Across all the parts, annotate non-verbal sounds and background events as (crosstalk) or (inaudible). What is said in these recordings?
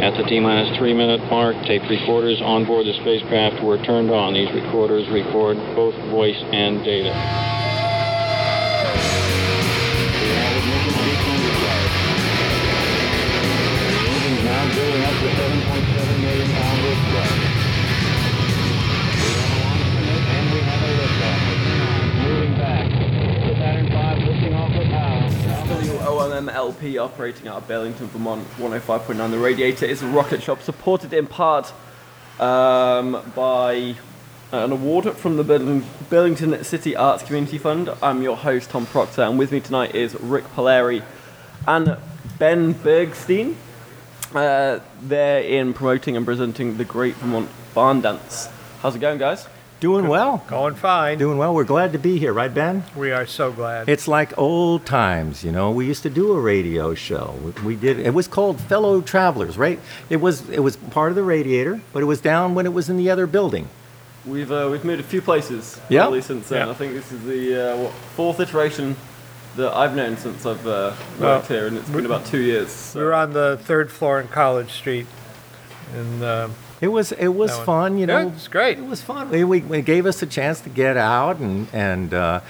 At the T-minus three-minute mark, tape recorders on board the spacecraft were turned on. These recorders record both voice and data. Building up to 7.7 million pound lift thrust. WOMM-LP operating out of Burlington, Vermont, 105.9. The radiator is a rocket shop supported in part um, by an award from the Burling- Burlington City Arts Community Fund. I'm your host, Tom Proctor, and with me tonight is Rik Palieri and Ben Bergstein. Uh, they're in promoting and presenting the Great Vermont Barn Dance. How's it going, guys? Doing well. Going fine. Doing well. We're glad to be here, right, Ben? we are so glad. It's like old times, you know. We used to do a radio show. We- We did. It was called Fellow Travelers, right? It was. It was part of the Radiator, but it was down when it was in the other building. We've uh, we've moved a few places Yeah. really since then. Yeah. I think this is the uh, what, fourth iteration that I've known since I've uh, Well, worked here, and it's been about two years. we were on the third floor in College Street, and um, It was. It was fun, you Yeah, know. it's great. It was fun. We, we, it gave us a chance to get out, and and uh,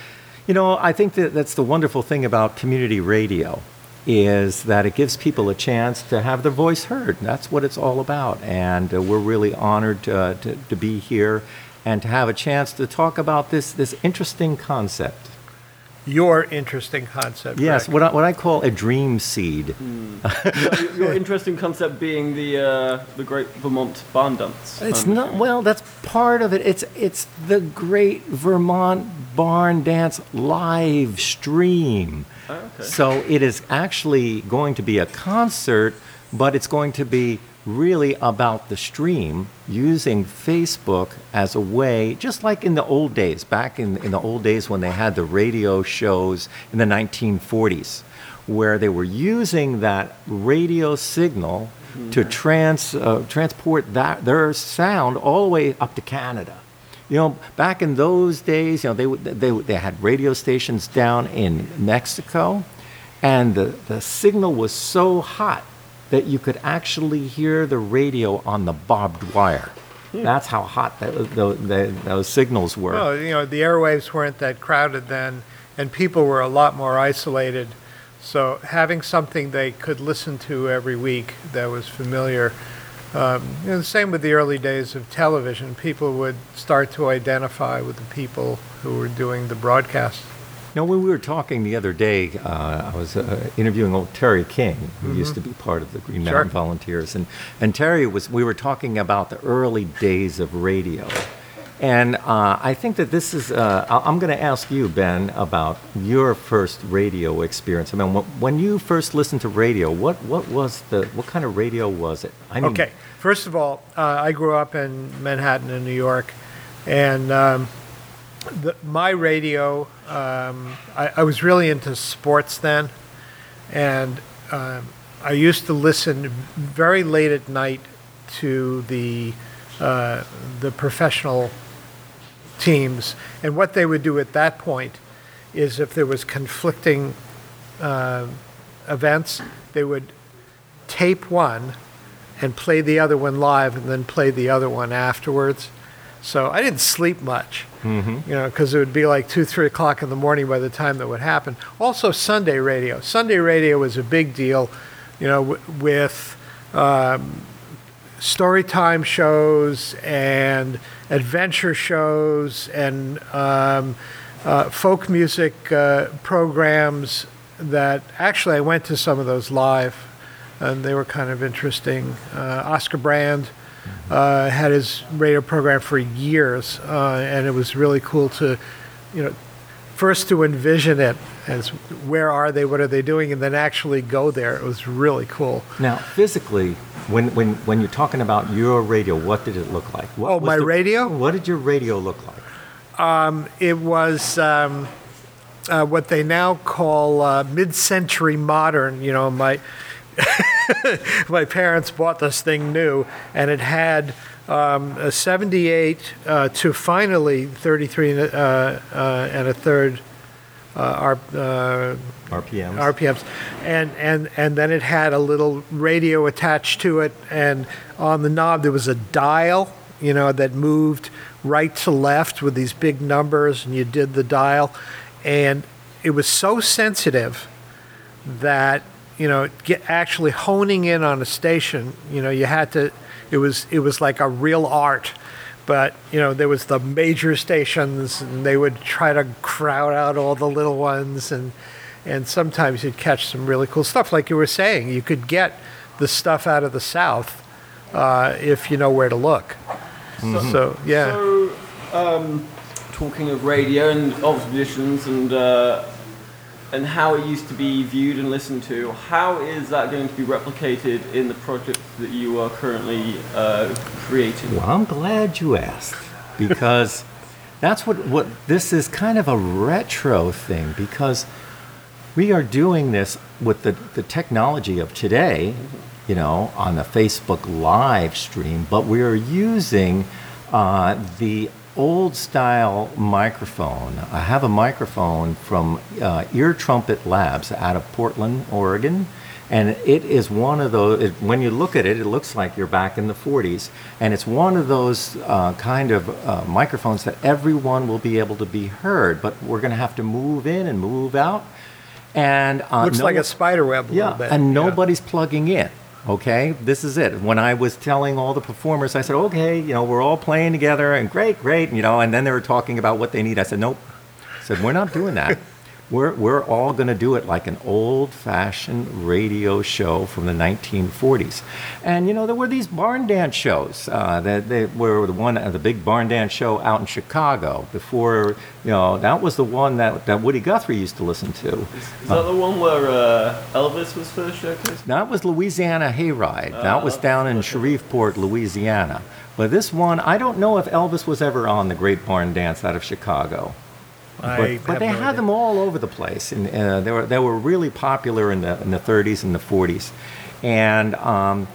you know, I think that that's the wonderful thing about community radio is that it gives people a chance to have their voice heard. That's what it's all about, and uh, we're really honored uh, to to be here and to have a chance to talk about this this interesting concept. Your interesting concept. Yes, Rik. what I, what I call a dream seed. your, your interesting concept being the uh, the Great Vermont Barn Dance. It's Um, not well. That's part of it. It's it's the Great Vermont Barn Dance live stream. Oh, okay. So it is actually going to be a concert, but it's going to be really about the stream using Facebook as a way, just like in the old days, back in, in the old days when they had the radio shows in the 1940s, where they were using that radio signal to trans, uh, transport that, their sound all the way up to Canada. You know, back in those days, you know, they, they, they had radio stations down in Mexico, and the, the signal was so hot that you could actually hear the radio on the barbed wire. That's how hot that, those, those signals were. Well, you know, the airwaves weren't that crowded then, and people were a lot more isolated. So having something they could listen to every week that was familiar. Um, you know, the same with the early days of television. People would start to identify with the people who were doing the broadcast. Know, when we were talking the other day, uh, I was uh, interviewing old Terry King, who used to be part of the Green Sure. Mountain Volunteers, and and Terry was. We were talking about the early days of radio, and uh, I think that this is. Uh, I'm going to ask you, Ben, about your first radio experience. I mean, when you first listened to radio, what what was the what kind of radio was it? I mean, Okay. First of all, uh, I grew up in Manhattan, in New York, and um, the, my radio. Um, I, I was really into sports then, and um, I used to listen very late at night to the uh, the professional teams, and what they would do at that point is if there was conflicting um events, they would tape one and play the other one live and then play the other one afterwards. So I didn't sleep much, you know, because it would be like two, three o'clock in the morning by the time that would happen. Also, Sunday radio. Sunday radio was a big deal, you know, w- with um, story time shows and adventure shows and um, uh, folk music uh, programs that actually I went to some of those live and they were kind of interesting. Uh, Oscar Brand uh, had his radio program for years uh, and it was really cool to, you know, first to envision it as where are they, what are they doing, and then actually go there. It was really cool. Now, physically, when, when, when you're talking about your radio, what did it look like? What Oh, my radio? What did your radio look like? It was um, uh, what they now call uh, mid-century modern. You know, my (laughs) (laughs) my parents bought this thing new, and it had um, a 78 uh, to finally 33 and a- uh, uh, and a third uh, R, uh, RPMs. RPMs, and and and then it had a little radio attached to it, and on the knob there was a dial, you know, that moved right to left with these big numbers, and you did the dial, and it was so sensitive that you know get actually honing in on a station, you know, you had to. It was it was like a real art. But you know there was the major stations, and they would try to crowd out all the little ones, and and sometimes you'd catch some really cool stuff. Like you were saying, you could get the stuff out of the South uh, if you know where to look. So yeah, So, um, talking of radio and observations and uh, and how it used to be viewed and listened to, how is that going to be replicated in the project that you are currently uh, creating? Well, I'm glad you asked because (laughs) that's what, what this is kind of a retro thing because we are doing this with the, the technology of today, you know, on the Facebook live stream, but we are using uh, the old style microphone. I have a microphone from uh, Ear Trumpet Labs out of Portland, Oregon. And it is one of those, it, when you look at it, it looks like you're back in the 40s. And it's one of those uh, kind of uh, microphones that everyone will be able to be heard, but we're going to have to move in and move out. And uh, looks no- like a spider web a yeah, little bit. and Yeah. nobody's plugging in. Okay, this is it. When I was telling all the performers, I said, "Okay, you know, we're all playing together, and great, great, you know." And then they were talking about what they need. I said, "Nope." I said, "We're not doing that. We're we're all going to do it like an old-fashioned radio show from the 1940s." And you know, there were these barn dance shows. Uh, that they were the one, uh, the big barn dance show out in Chicago. Before, you know, that was the one that that Woody Guthrie used to listen to. Is that the one where uh, Elvis was first showcased? That was Louisiana Hayride. Oh, that was down in Shreveport, Louisiana. But this one, I don't know if Elvis was ever on the Great Barn Dance out of Chicago. I But, but they no had them all over the place, and uh, they were they were really popular in the in the 30s and the 40s. And um,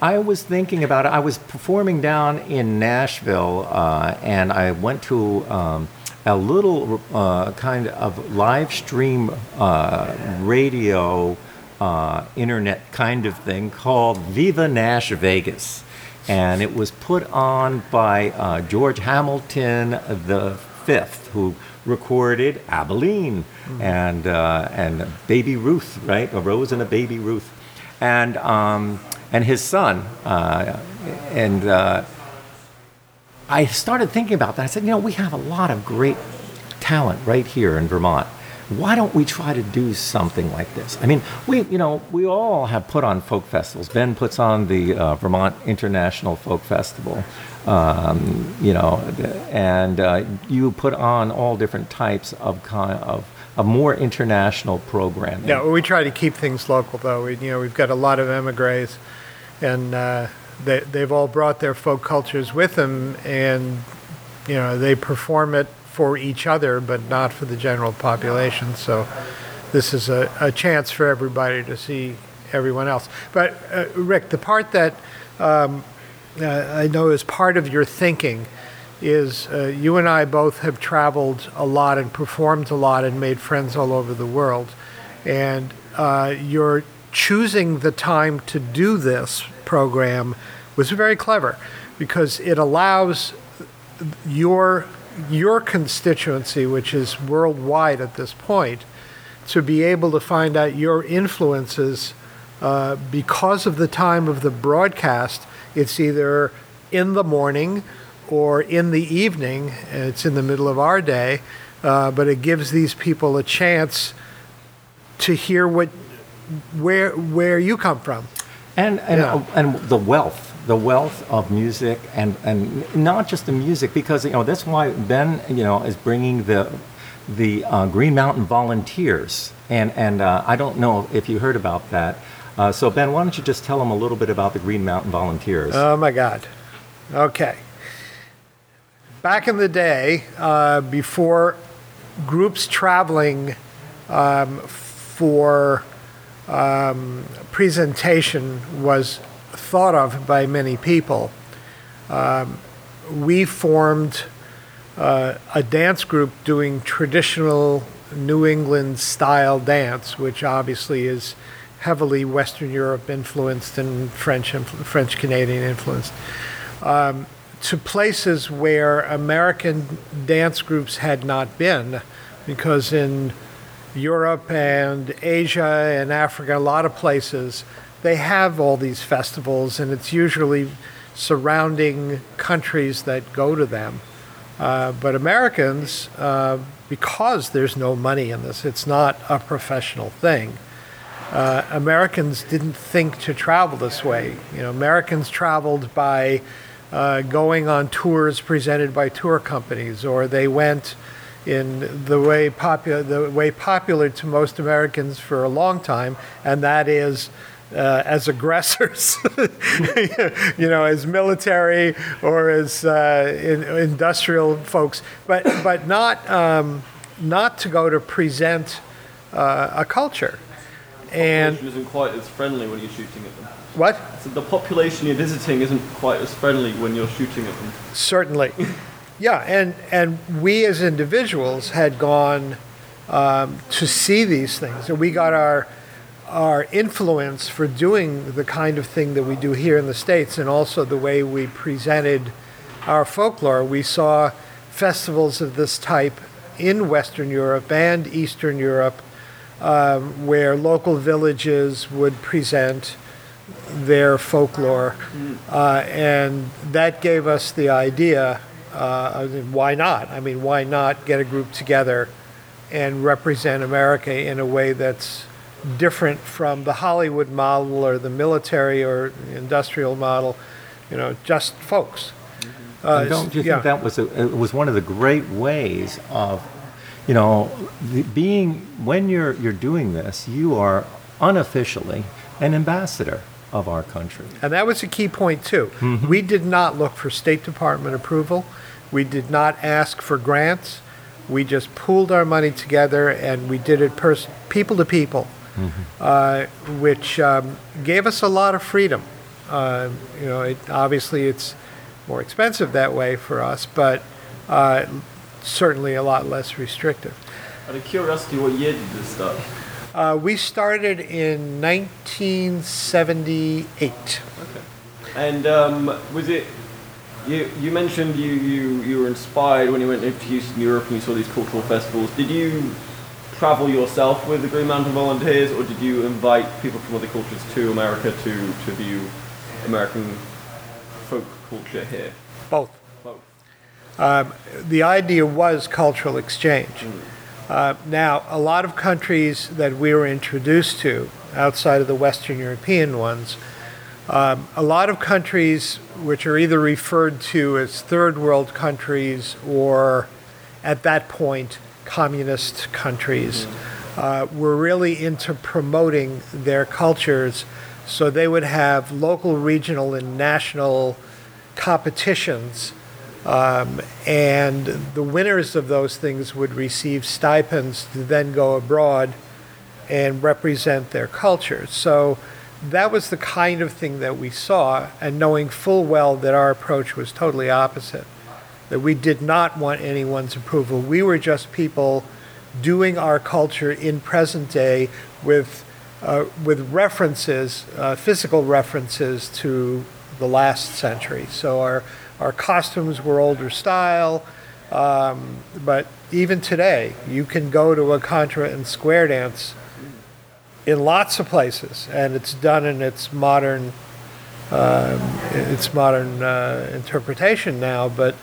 I was thinking about it. I was performing down in Nashville, uh, and I went to um, a little uh, kind of live stream uh, radio uh, internet kind of thing called Viva Nash Vegas. And it was put on by uh, George Hamilton the Fifth, who recorded Abilene and uh, and Baby Ruth, right? A Rose and a Baby Ruth, and um, and his son, uh, and uh, I started thinking about that. I said, you know, we have a lot of great talent right here in Vermont. Why don't we try to do something like this? I mean, we, you know, we all have put on folk festivals. Ben puts on the uh, Vermont International Folk Festival, um, you know, and uh, you put on all different types of kind of, of more international programming. Yeah, we try to keep things local, though. We, you know, we've got a lot of emigres, and uh, they they've all brought their folk cultures with them, and you know they perform it for each other, but not for the general population. So this is a, a chance for everybody to see everyone else. But uh, Rik, the part that um, I know as part of your thinking is uh, you and I both have traveled a lot and performed a lot and made friends all over the world. And uh, your choosing the time to do this program was very clever because it allows your your constituency, which is worldwide at this point, to be able to find out your influences uh, because of the time of the broadcast. It's either in the morning or in the evening. It's in the middle of our day, uh, but it gives these people a chance to hear what where where you come from. and and, Yeah. and the wealth the wealth of music and and not just the music because you know that's why Ben you know is bringing the the uh, Green Mountain Volunteers and and uh, I don't know if you heard about that uh, so Ben why don't you just tell them a little bit about the Green Mountain Volunteers Oh my God. Okay. Back in the day, uh, before groups traveling um, for um, presentation was thought of by many people, um, we formed uh, a dance group doing traditional New England style dance, which obviously is heavily Western Europe influenced and French influ- French Canadian influenced, um, to places where American dance groups had not been, because in Europe and Asia and Africa, a lot of places, they have all these festivals, and it's usually surrounding countries that go to them. Uh, but Americans, uh, because there's no money in this, it's not a professional thing. Uh, Americans didn't think to travel this way. You know, Americans traveled by uh, going on tours presented by tour companies, or they went in the way popular the way popular to most Americans for a long time, and that is uh, as aggressors, (laughs) you know, as military or as uh, in, industrial folks, but but not um, not to go to present uh, a culture. And population isn't quite as friendly when you're shooting at them. what? So the population you're visiting isn't quite as friendly when you're shooting at them. Certainly. (laughs) Yeah, and, and we as individuals had gone um, to see these things, and we got our our influence for doing the kind of thing that we do here in the states, and also the way we presented our folklore. We saw festivals of this type in Western Europe and Eastern Europe, um, where local villages would present their folklore, uh, and that gave us the idea. Uh, I mean, why not? I mean, why not get a group together and represent America in a way that's different from the Hollywood model or the military or industrial model? You know, just folks. Uh, don't you yeah. think that was a, it was one of the great ways of, you know, the, being when you're you're doing this, you are unofficially an ambassador of our country. And that was a key point, too. We did not look for State Department approval. We did not ask for grants. We just pooled our money together and we did it pers- people to people, uh, which um, gave us a lot of freedom. Uh, you know, it, obviously it's more expensive that way for us, but uh, certainly a lot less restrictive. Out of curiosity, what year did this start? Uh, we started in 1978. Okay. And um, was it? You, you mentioned you, you, you were inspired when you went to Eastern Europe and you saw these cultural festivals. Did you travel yourself with the Green Mountain Volunteers, or did you invite people from other cultures to America to, to view American folk culture here? Both. Both. the idea was cultural exchange. Uh, now, a lot of countries that we were introduced to, outside of the Western European ones, um, a lot of countries which are either referred to as third world countries or, at that point, communist countries, uh, were really into promoting their cultures so they would have local, regional, and national competitions um, and the winners of those things would receive stipends to then go abroad and represent their culture. So that was the kind of thing that we saw, and knowing full well that our approach was totally opposite, that we did not want anyone's approval. We were just people doing our culture in present day with, uh, with references, uh, physical references to the last century. So our, our costumes were older style, um, but even today, you can go to a contra and square dance in lots of places, and it's done in its modern, um, its modern uh, interpretation now. But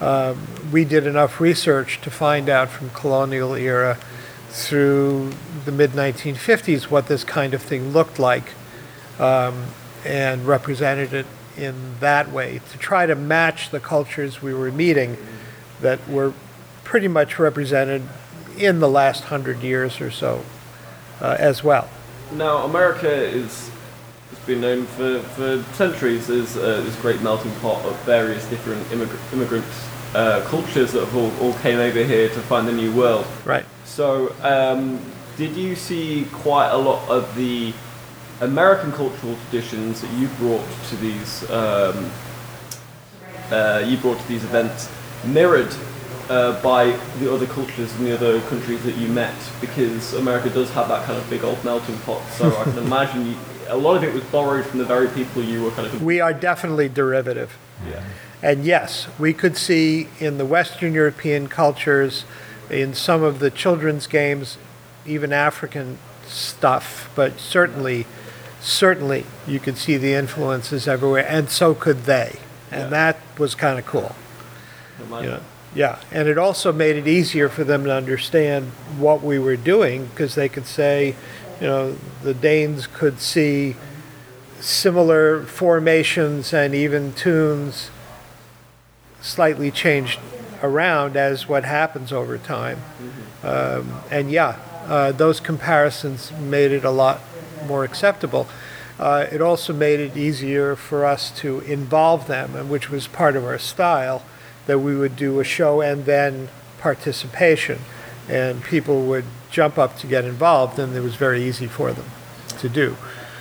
um, we did enough research to find out from colonial era through the mid 1950s what this kind of thing looked like um, and represented it in that way to try to match the cultures we were meeting that were pretty much represented in the last hundred years or so uh, as well. Now, America is has been known for, for centuries as uh, this great melting pot of various different immig- immigrant uh, cultures that have all, all came over here to find the new world. Right. So, um, did you see quite a lot of the American cultural traditions that you brought to these um, uh, you brought to these events mirrored uh, by the other cultures and the other countries that you met? Because America does have that kind of big old melting pot. So I can (laughs) imagine you, a lot of it was borrowed from the very people you were kind of. We are definitely derivative. yeah. And yes, we could see in the Western European cultures, in some of the children's games, even African stuff, but certainly, certainly you could see the influences everywhere, and so could they. And Yeah. that was kind of cool. Imagine. You know, yeah, and it also made it easier for them to understand what we were doing because they could say, you know, the Danes could see similar formations and even tunes slightly changed around as what happens over time. Um, and yeah, uh, those comparisons made it a lot more acceptable. Uh, it also made it easier for us to involve them, and which was part of our style, that we would do a show and then participation, and people would jump up to get involved, and it was very easy for them to do.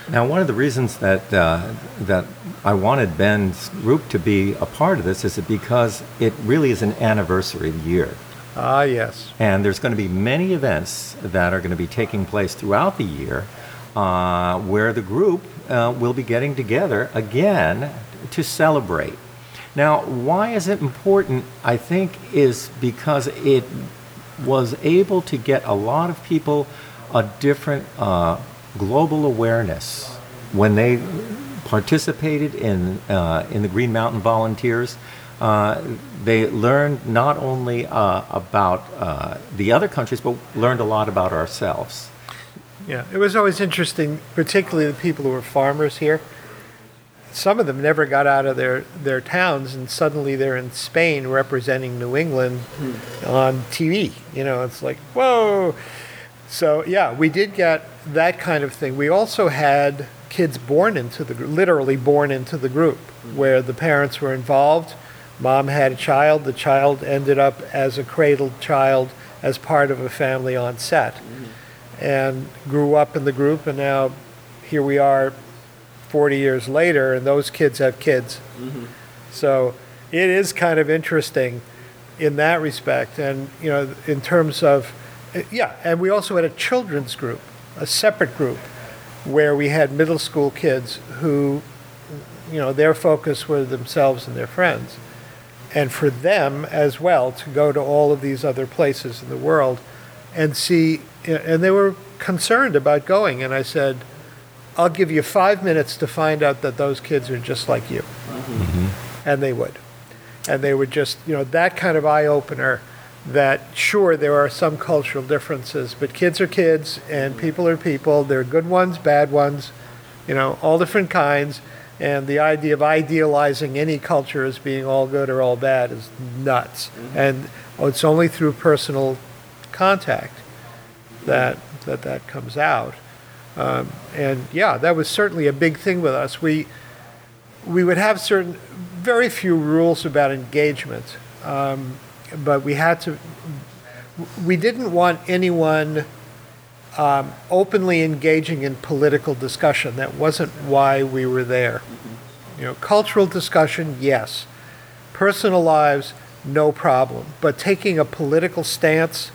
Now, one of the reasons that uh, that I wanted Ben's group to be a part of this is that because it really is an anniversary year, Ah, yes. and there's going to be many events that are going to be taking place throughout the year, uh, where the group uh, will be getting together again to celebrate. Now, why is it important? I think is because it was able to get a lot of people a different uh, global awareness when they participated in uh, in the Green Mountain Volunteers. Uh, they learned not only about the other countries, but learned a lot about ourselves. Yeah, it was always interesting, particularly the people who were farmers here. Some of them never got out of their, their towns, and suddenly they're in Spain representing New England hmm. on TV. You know, it's like, whoa. So, yeah, we did get that kind of thing. We also had kids born into the group, literally born into the group, hmm. where the parents were involved. Mom had a child. The child ended up as a cradled child as part of a family on set hmm. And grew up in the group, and now here we are 40 years later, and those kids have kids. Mm-hmm. So it is kind of interesting in that respect. And, you know, in terms of, yeah, and we also had a children's group, a separate group, where we had middle school kids who, you know, their focus was themselves and their friends. And for them as well to go to all of these other places in the world and see, and they were concerned about going. And I said, I'll give you five minutes to find out that those kids are just like you. Mm-hmm. And they would. And they would just, you know, that kind of eye opener that sure, there are some cultural differences, but kids are kids and people are people. There are good ones, bad ones, you know, all different kinds. And the idea of idealizing any culture as being all good or all bad is nuts. Mm-hmm. And it's only through personal contact that that, that comes out. Um, and yeah, that was certainly a big thing with us. We we would have certain very few rules about engagement, um, but we had to. We didn't want anyone um, openly engaging in political discussion. That wasn't why we were there. You know, cultural discussion, yes. Personal lives, no problem. But taking a political stance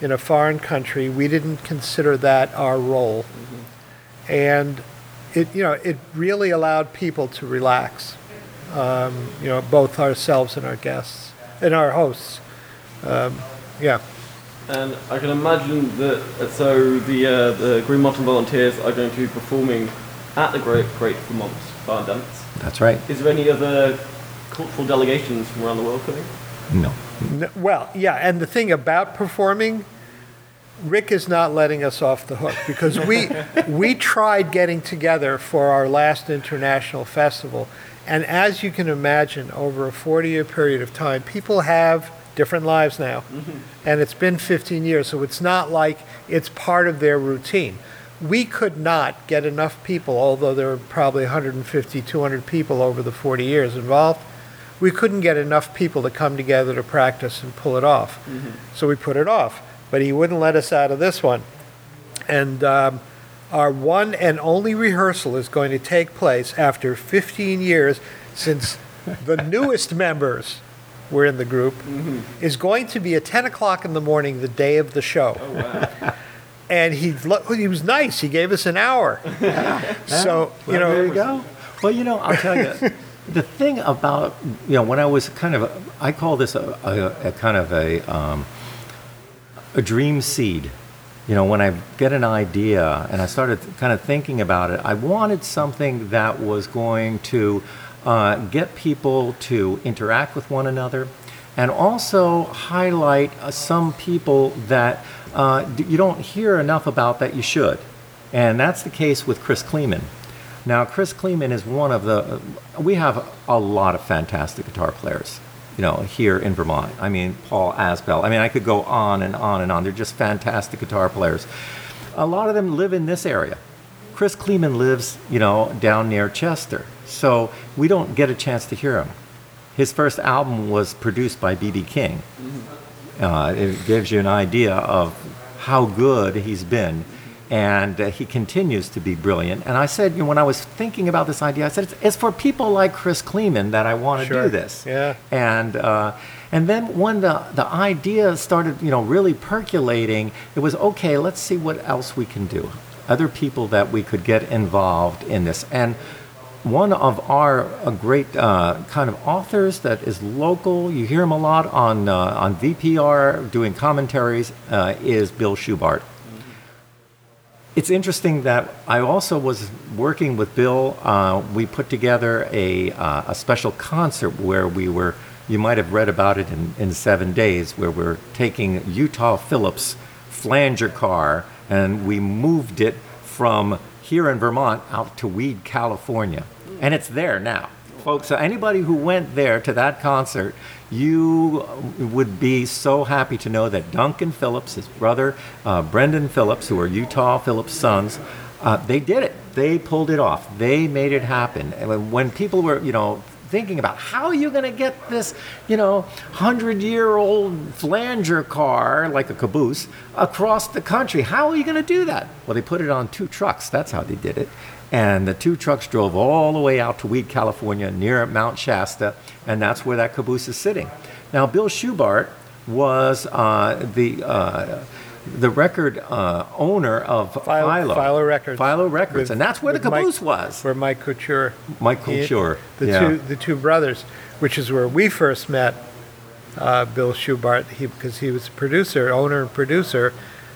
in a foreign country, we didn't consider that our role. And it, you know, it really allowed people to relax. Um, you know, both ourselves and our guests and our hosts. Um, yeah. And I can imagine that. uh, So the uh, the Green Mountain Volunteers are going to be performing at the Great Great Vermont Barn Dance. That's right. Is there any other cultural delegations from around the world coming? No. Well, yeah, and the thing about performing, Rik is not letting us off the hook because we (laughs) we tried getting together for our last international festival, and as you can imagine, over a 40-year period of time, people have different lives now, mm-hmm. and it's been 15 years, so it's not like it's part of their routine. We could not get enough people, although there were probably 150, 200 people over the 40 years involved we couldn't get enough people to come together to practice and pull it off. So we put it off. But he wouldn't let us out of this one. And um, our one and only rehearsal is going to take place after 15 years since the (laughs) newest members we're in the group, is going to be at 10 o'clock in the morning the day of the show. Oh, wow. (laughs) And he, he was nice. He gave us an hour. (laughs) so, you Well, know, there you go. Well, you know, I'll tell you, the thing about you know when I was kind of, I call this a, a, a kind of a um, a dream seed. You know, when I get an idea and I started kind of thinking about it, I wanted something that was going to uh, get people to interact with one another and also highlight uh, some people that uh, you don't hear enough about that you should. And that's the case with Chris Kleeman. Now, Chris Kleeman is one of the, we have a lot of fantastic guitar players, you know, here in Vermont. I mean, Paul Asbell. I mean, I could go on and on and on. They're just fantastic guitar players. A lot of them live in this area. Chris Kleeman lives, you know, down near Chester. So we don't get a chance to hear him. His first album was produced by B.B. King. Uh, it gives you an idea of how good he's been. And uh, he continues to be brilliant. And I said, you know, when I was thinking about this idea, I said, it's, it's for people like Chris Kleeman that I want to Sure. do this. Yeah. And uh, and then when the the idea started, you know, really percolating, it was okay. Let's see what else we can do. Other people that we could get involved in this. And one of our uh, great uh, kind of authors that is local, you hear him a lot on uh, on VPR doing commentaries, uh, is Bill Schubart. It's interesting that I also was working with Bill. Uh, we put together a, uh, a special concert where we were, you might have read about it in, in seven days, where we're taking Utah Phillips flanger car and we moved it from here in Vermont out to Weed, California. And it's there now. Folks, so anybody who went there to that concert, you would be so happy to know that Duncan Phillips, his brother uh, Brendan Phillips, who are Utah Phillips' sons, uh, they did it. They pulled it off. They made it happen. And when- people were, you know, thinking about how are you going to get this, you know, hundred-year-old flanger car like a caboose across the country? How are you going to do that? Well, they put it on two trucks. That's how they did it. And the two trucks drove all the way out to Weed, California, near Mount Shasta, and that's where that caboose is sitting. Now, Bill Schubart was uh, the uh, the record uh, owner of Philo- Philo, Philo Records. Philo Records, With- and that's where the with Mike- caboose was. where Mike Couture, Mike he- Couture, the yeah. two the two brothers, which is where we first met uh, Bill Schubart, he because he was a producer, owner and producer,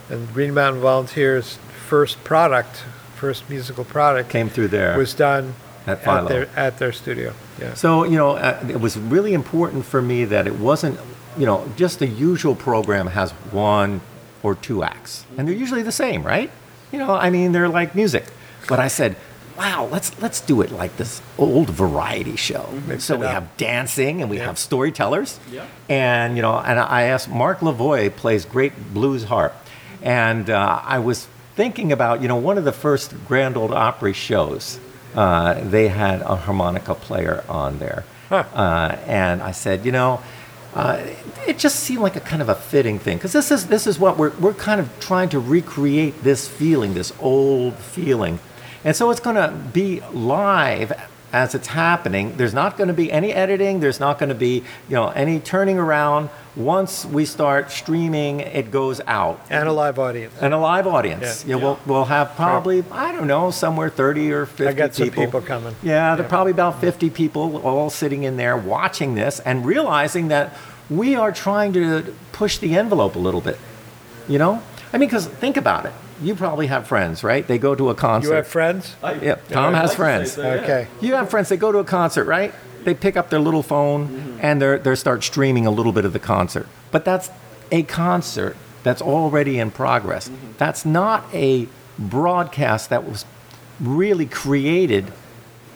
and Green Mountain Volunteers' first product, first musical product Came through there. was done At Philo. their at their studio. Yeah. So, you know, uh, it was really important for me that it wasn't, you know, just the usual program has one or two acts. And they're usually the same, right? You know, I mean, they're like music. But I said, wow, let's let's do it like this old variety show. so we up. have dancing and we Yeah. have storytellers. Yeah. And, you know, and I asked, Mark Lavoie plays great blues harp. And uh, I was thinking about, you know, one of the first Grand Ole Opry shows, uh, they had a harmonica player on there. Uh, and I said, you know, uh, it just seemed like a kind of a fitting thing because this is this is what we're we're kind of trying to recreate this feeling, this old feeling, and so it's going to be live as it's happening. There's not going to be any editing. There's not going to be you know any turning around. Once we start streaming, it goes out. and a live audience. And a live audience. Yeah. Know, we'll, we'll have probably, I don't know, somewhere 30 or 50 I got some people. people coming. Yeah, there are Yeah. probably about 50 people all sitting in there watching this and realizing that we are trying to push the envelope a little bit. You know? I mean, because think about it. You probably have friends, right? They go to a concert. You have friends? I- Yeah, Tom I'd has like friends. so, yeah. Okay. You have friends. They go to a concert, right? They pick up their little phone mm-hmm. and they they start streaming a little bit of the concert. But that's a concert that's already in progress. Mm-hmm. That's not a broadcast that was really created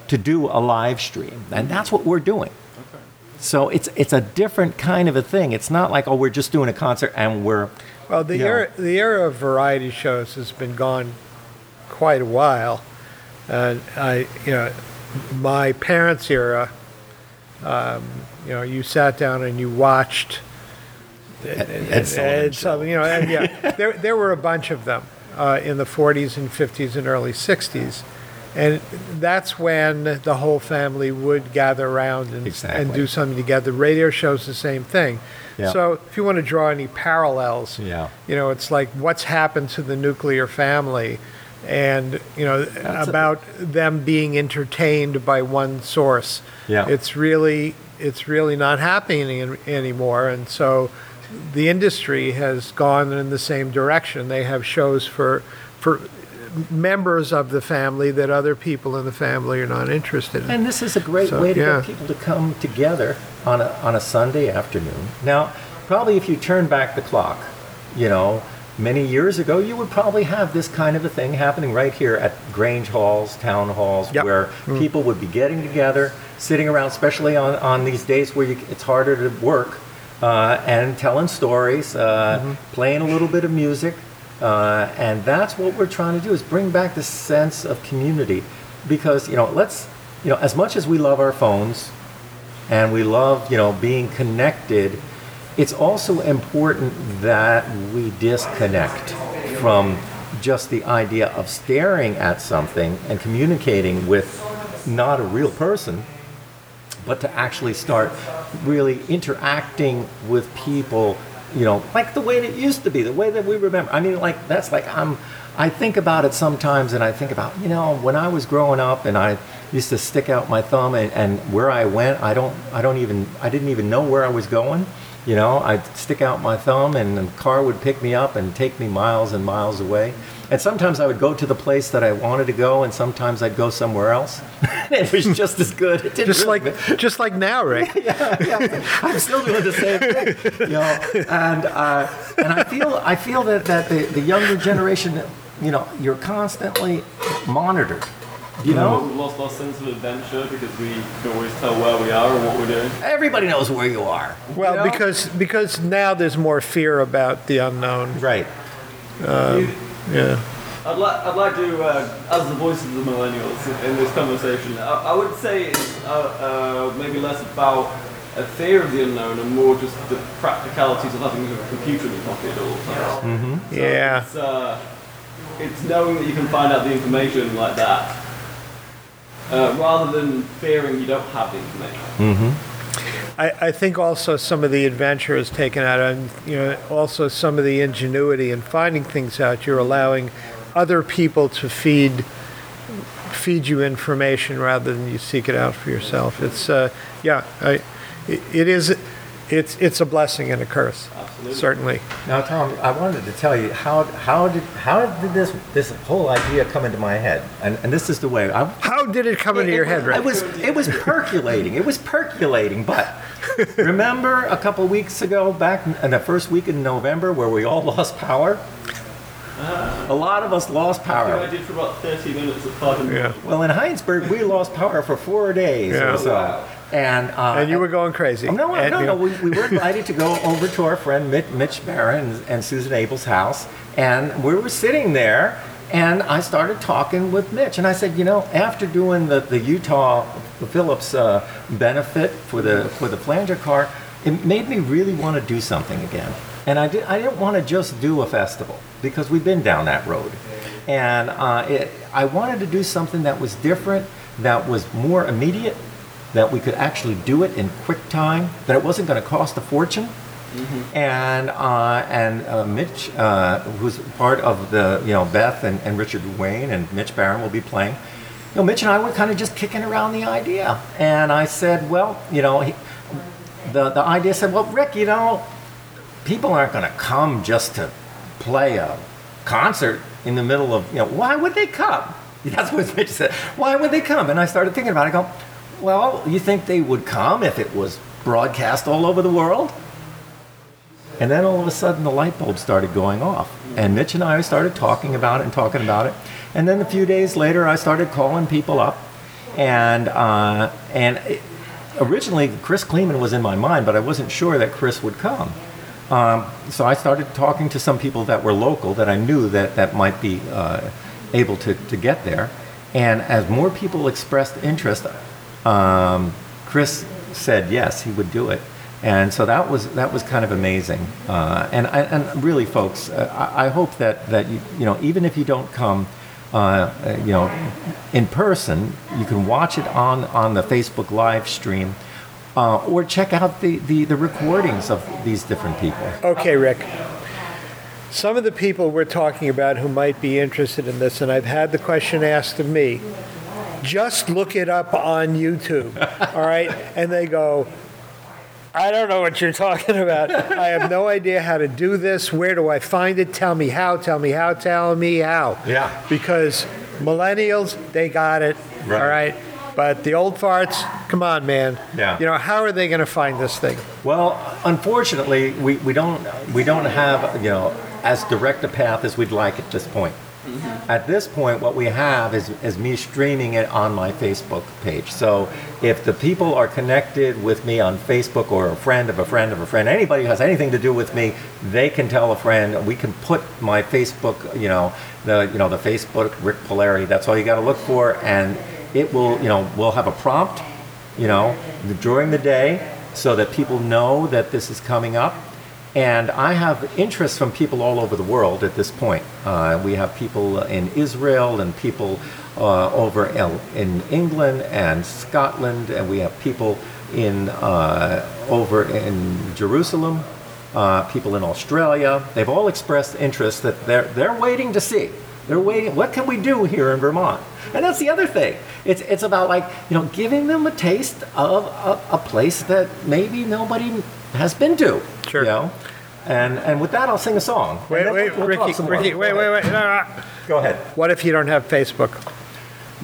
to do a live stream, and that's what we're doing. Okay. So it's it's a different kind of a thing. It's not like oh we're just doing a concert and we're Well, the era the era of variety shows has been gone quite a while, and I, you know, my parents' era. Um, you know, you sat down and you watched Ed, Ed Sullivan. Sullivan, you know, and yeah, (laughs) there there were a bunch of them uh, in the 40s and 50s and early 60s, And that's when the whole family would gather around and, and do something together. Radio shows the same thing. Yeah. So if you want to draw any parallels, Yeah. you know, it's like what's happened to the nuclear family and, you know, That's a- about them being entertained by one source. Yeah. It's really it's really not happening an- anymore and so the industry has gone in the same direction. They have shows for for members of the family that other people in the family are not interested in. And this is a great So, way to yeah. get people to come together on a, on a Sunday afternoon. Now, probably if you turn back the clock, you know, many years ago, you would probably have this kind of a thing happening right here at Grange halls, town halls, Yep. where people would be getting together, sitting around, especially on, on these days where you, it's harder to work, uh, and telling stories, uh, playing a little bit of music. Uh, and that's what we're trying to do is bring back the sense of community. Because you know let's you know as much as we love our phones and we love you know being connected it's also important that we disconnect from just the idea of staring at something and communicating with not a real person but to actually start really interacting with people, you know, like the way it used to be, the way that we remember. I mean, like that's like I'm. I think about it sometimes, and I think about you know when I was growing up, and I used to stick out my thumb, and, and where I went, I don't, I don't even, I didn't even know where I was going. You know, I'd stick out my thumb, and the car would pick me up and take me miles and miles away. And sometimes I would go to the place that I wanted to go, and sometimes I'd go somewhere else. (laughs) it was just as good. It didn't Just really like just like now, Rik. (laughs) I'm still doing the same thing, you know. And uh, and I feel I feel that that the, the younger generation, you know, you're constantly monitored. You know, We've lost our sense of adventure because we can always tell where we are and what we're doing. everybody knows where you are. Well, you know? because because now there's more fear about the unknown. right. Yeah. I'd like, I'd like to, uh, as the voice of the millennials in this conversation, I, I would say it's uh, uh, maybe less about a fear of the unknown and more just the practicalities of having a computer in your pocket at all times. So Yeah. It's, uh, it's knowing that you can find out the information like that, uh, rather than fearing you don't have the information. I, I think also some of the adventure is taken out, and you know, also some of the ingenuity in finding things out. You're allowing other people to feed feed you information rather than you seek it out for yourself. It's uh, yeah, I, it, it is. It's it's a blessing and a curse, Absolutely. certainly. Now, Tom, I wanted to tell you how how did how did this this whole idea come into my head? And, and this is the way I How did it come into your head, It was it was percolating. It was percolating. But (laughs) remember a couple weeks ago, back in the first week in November, where we all lost power. Uh-huh. A lot of us lost power. I power. did for about 30 minutes at 5 Yeah. Well, in Hinesburg, we lost power for four days Yeah. or so. And uh, and you were going crazy. No, And, no, no. We, we were (laughs) invited to go over to our friend Mitch, Mitch Barron and, and Susan Abel's house, and we were sitting there, and I started talking with Mitch, and I said, you know, after doing the, the Utah Phillips uh, benefit for the for the flanger car, it made me really want to do something again, and I did. I didn't want to just do a festival because we've been down that road, and uh, it, I wanted to do something that was different, that was more immediate, that we could actually do it in quick time, that it wasn't going to cost a fortune. And uh, and uh, Mitch, uh, who's part of the you know Beth and, and Richard Ruane and Mitch Barron will be playing. You know, Mitch and I were kind of just kicking around the idea, and I said, well, you know, he, the the idea said, well, Rik, you know, people aren't going to come just to play a concert in the middle of, you know, why would they come? (laughs) That's what Mitch said. Why would they come? And I started thinking about it. I go, well, you think they would come if it was broadcast all over the world? And then all of a sudden the light bulb started going off. And Mitch and I started talking about it and talking about it. And then a few days later, I started calling people up. And, uh, and it, originally, Chris Kleeman was in my mind, but I wasn't sure that Chris would come. Um, so I started talking to some people that were local that I knew that, that might be uh, able to, to get there. And as more people expressed interest, um, Chris said yes, he would do it. And so that was that was kind of amazing. Uh, and and really, folks, uh, I, I hope that that you you know even if you don't come, uh, uh, you know, in person. You can watch it on, on the Facebook live stream. Uh, or check out the, the, the recordings of these different people. Okay, Rik. Some of the people we're talking about who might be interested in this, and I've had the question asked of me, just look it up on YouTube, all right? And they go, I don't know what you're talking about. I have no idea how to do this. Where do I find it? Tell me how, tell me how, tell me how. Yeah. Because millennials, they got it, Right. all right? But the old farts, come on, man. Yeah. You know, how are they going to find this thing? Well, unfortunately, we, we don't we don't have you know as direct a path as we'd like at this point. At this point, what we have is, is me streaming it on my Facebook page. So if the people are connected with me on Facebook or a friend of a friend of a friend, anybody who has anything to do with me, they can tell a friend. We can put my Facebook, you know, the you know the Facebook Rik Palieri. That's all you got to look for, and it will you know we'll have a prompt you know, during the day so that people know that this is coming up. And I have interest from people all over the world at this point. Uh, we have people in Israel and people uh, over in, England and Scotland, and we have people in uh, over in Jerusalem, uh, people in Australia. They've all expressed interest that they're they're waiting to see. They're waiting. What can we do here in Vermont? And that's the other thing. It's it's about like you know giving them a taste of a, a place that maybe nobody has been to. Sure. You know. And and with that, I'll sing a song. Wait, wait, we'll- we'll Ricky. Ricky, wait, wait, wait. No, no. Go ahead. What if you don't have Facebook?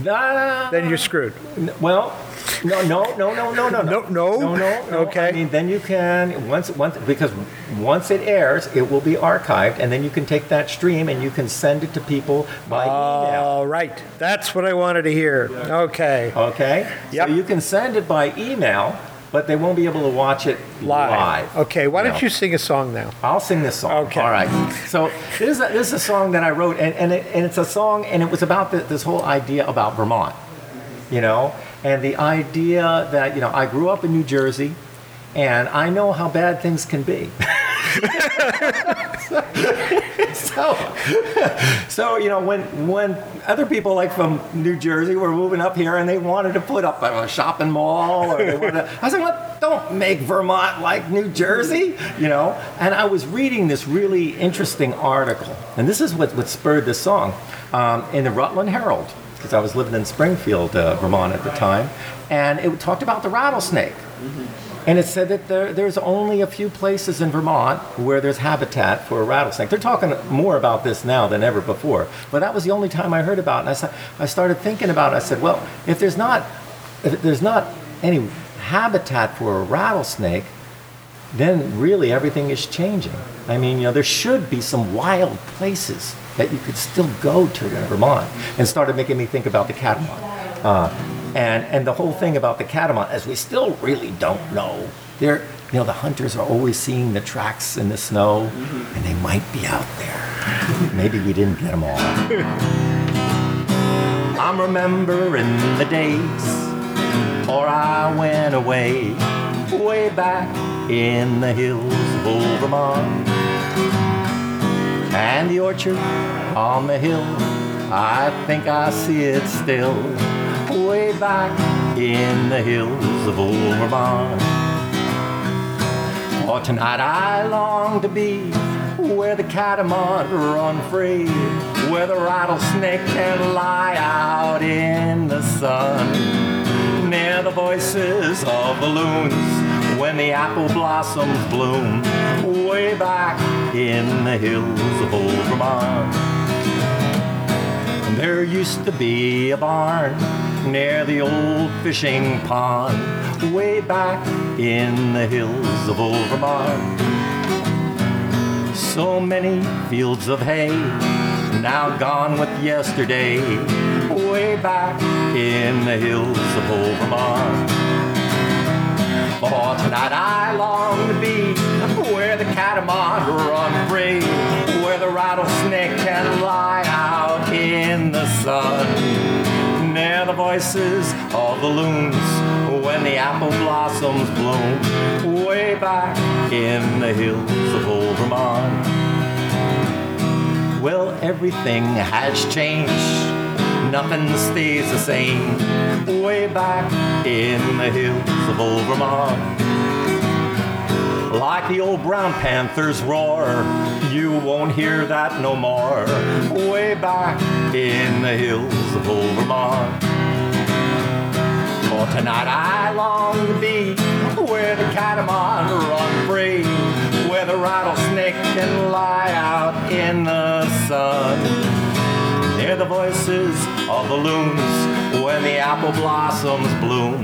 Ah, Then you're screwed. N- Well, no, no, no, no, no, no, No, no? no, no, no. Okay. I mean, then you can once, once because once it airs, it will be archived, and then you can take that stream and you can send it to people by email. All right. That's what I wanted to hear. Okay. Okay. Yep. So you can send it by email, but they won't be able to watch it live. Live. Okay. Why don't No. you sing a song now? I'll sing this song. Okay. All right. So this is a, this is a song that I wrote, and and, it, and it's a song, and it was about the, this whole idea about Vermont, you know, and the idea that you know I grew up in New Jersey, and I know how bad things can be. so, so you know when when other people like from New Jersey were moving up here and they wanted to put up a shopping mall or they wanted to, I said, "What? Don't make Vermont like New Jersey," you know. And I was reading this really interesting article, and this is what what spurred this song um, in the Rutland Herald because I was living in Springfield, uh, Vermont at the time, and it talked about the rattlesnake. And it said that there, there's only a few places in Vermont where there's habitat for a rattlesnake. They're talking more about this now than ever before. But that was the only time I heard about it. And I, I started thinking about it. I said, well, if there's not, if there's not any habitat for a rattlesnake, then really everything is changing. I mean, you know, there should be some wild places that you could still go to in Vermont. And started making me think about the catamount. Uh, and, and the whole thing about the catamount, as we still really don't know, they're, you know, the hunters are always seeing the tracks in the snow, mm-hmm. and they might be out there. Maybe we didn't get them all. (laughs) I'm remembering the days, or I went away, way back in the hills of old Vermont. And the orchard on the hill, I think I see it still, way back in the hills of old Vermont. For tonight I long to be where the catamount run free, where the rattlesnake can lie out in the sun, near the voices of the loons when the apple blossoms bloom, way back in the hills of old Vermont. There used to be a barn near the old fishing pond, way back in the hills of old. So many fields of hay, now gone with yesterday, way back in the hills of old Vermont. For tonight I long to be where the catamount run free, where the rattlesnake can lie out in the sun. Near the voices of the loons when the apple blossoms bloom, way back in the hills of old Vermont. Well, everything has changed nothing stays the same. Way back in the hills of old Vermont. Like the old brown panther's roar, you won't hear that no more. Way back in the hills of old Vermont. For tonight I long to be where the catamount run free, where the rattlesnake can lie out in the sun. Hear the voices of the loons when the apple blossoms bloom,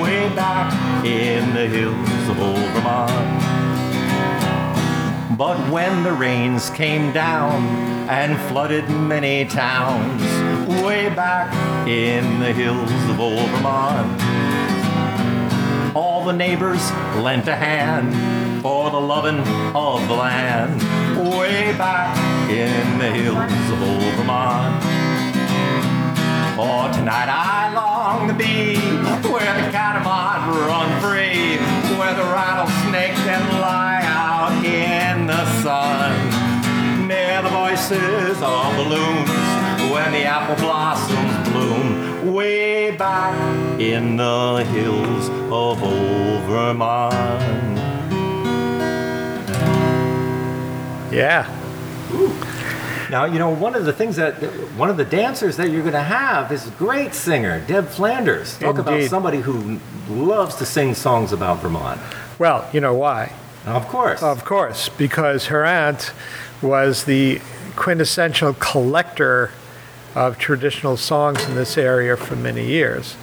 way back in the hills of old Vermont. But when the rains came down and flooded many towns, way back in the hills of old Vermont, all the neighbors lent a hand for the loving of the land, way back in the hills of old Vermont. For tonight I long to be where the catamount run free, where the rattlesnake can lie out in the sun. Near the voices of the loons when the apple blossoms bloom, way back in the hills of old Vermont. Yeah. Now, you know, one of the things that, one of the dancers that you're going to have is a great singer, Deb Flanders. Talk about somebody who loves to sing songs about Vermont. Well, you know why? Of course. Of course, because her aunt was the quintessential collector of traditional songs in this area for many years.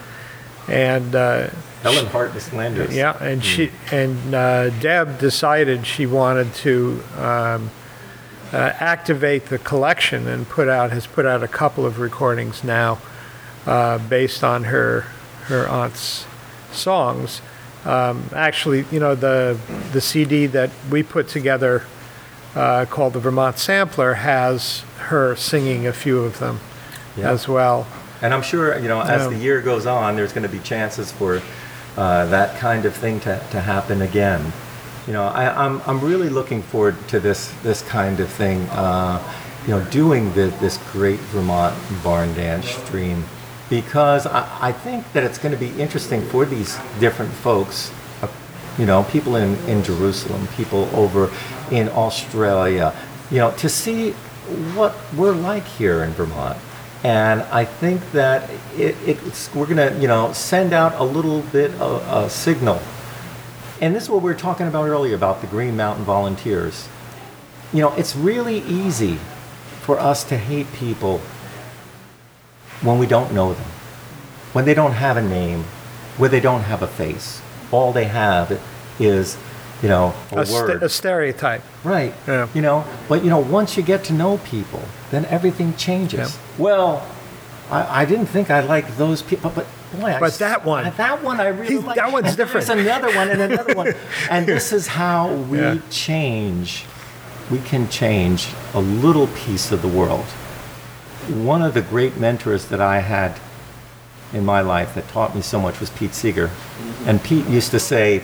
And uh, Helen Hartness Flanders. yeah, and she and uh, Deb decided she wanted to um, uh, activate the collection and put out has put out a couple of recordings now uh, based on her her aunt's songs. Um, actually, you know the the CD that we put together uh, called the Vermont Sampler has her singing a few of them Yeah. as well. And I'm sure, you know, as Yeah. the year goes on, there's going to be chances for uh, that kind of thing to, to happen again. You know, I, I'm, I'm really looking forward to this, this kind of thing, uh, you know, doing the, this great Vermont barn dance stream because I, I think that it's going to be interesting for these different folks, uh, you know, people in, in Jerusalem, people over in Australia, you know, to see what we're like here in Vermont. And I think that it, it's, we're going to, you know, send out a little bit of a signal. And this is what we were talking about earlier about the Green Mountain Volunteers. You know, it's really easy for us to hate people when we don't know them, when they don't have a name, when they don't have a face. All they have is, you know, a, A, st- a stereotype. Right. Yeah. You know, but you know, once you get to know people, then everything changes. Well, I, I didn't think I liked those people, but boy, But s- that one. that one I really like. that one's different. There's another one and another one, (laughs) and this is how we Yeah. change. We can change a little piece of the world. One of the great mentors that I had in my life that taught me so much was Pete Seeger. And Pete used to say,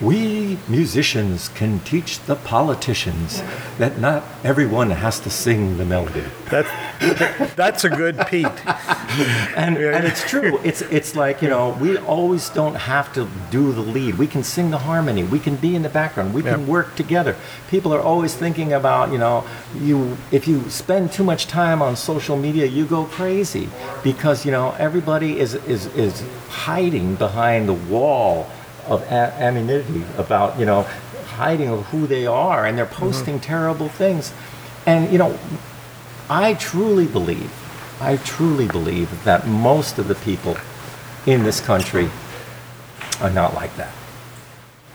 We musicians can teach the politicians that not everyone has to sing the melody. That, that's a good Pete. And, and it's true. It's, it's like, you know, we always don't have to do the lead. We can sing the harmony. We can be in the background. We can work together. People are always thinking about, you know, you if you spend too much time on social media, you go crazy because, you know, everybody is, is, is hiding behind the wall of anonymity about, you know, hiding of who they are and they're posting terrible things. And, you know, I truly believe, I truly believe that most of the people in this country are not like that.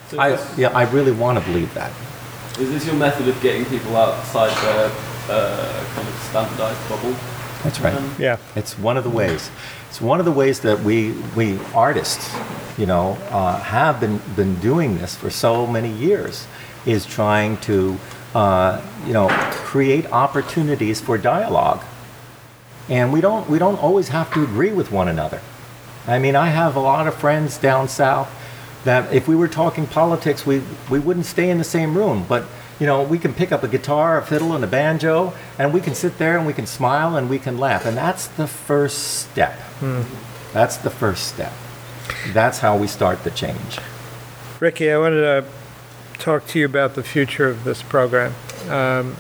So I, yeah, I really want to believe that. is this your method of getting people outside their uh, kind of standardized bubble? That's right. Um, Yeah. It's one of the ways. One of the ways that we, we artists, you know, uh, have been, been doing this for so many years, is trying to, uh, you know, create opportunities for dialogue. And we don't, we don't always have to agree with one another. I mean, I have a lot of friends down south that if we were talking politics, we, we wouldn't stay in the same room. But, you know, we can pick up a guitar, a fiddle, and a banjo, and we can sit there and we can smile and we can laugh. And that's the first step. That's the first step. That's how we start the change. Ricky, I wanted to talk to you about the future of this program. Um,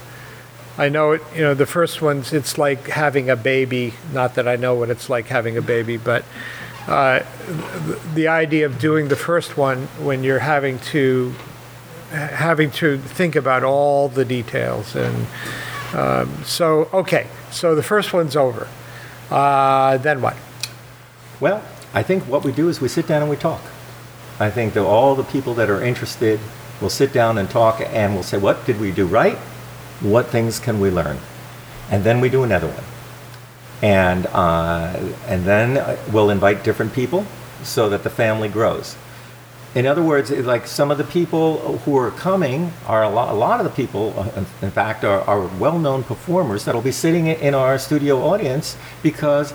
I know it, you know, the first ones, it's like having a baby. Not that I know what it's like having a baby, but uh, the idea of doing the first one when you're having to having to think about all the details and um, so okay so the first one's over uh, then what Well, I think what we do is we sit down and we talk. I think that all the people that are interested will sit down and talk and we'll say, what did we do right? What things can we learn? And then we do another one. And, uh, and then uh, we'll invite different people so that the family grows. In other words, like some of the people who are coming are a lot, a lot of the people, uh, in- fact, are, are well known performers that'll be sitting in our studio audience because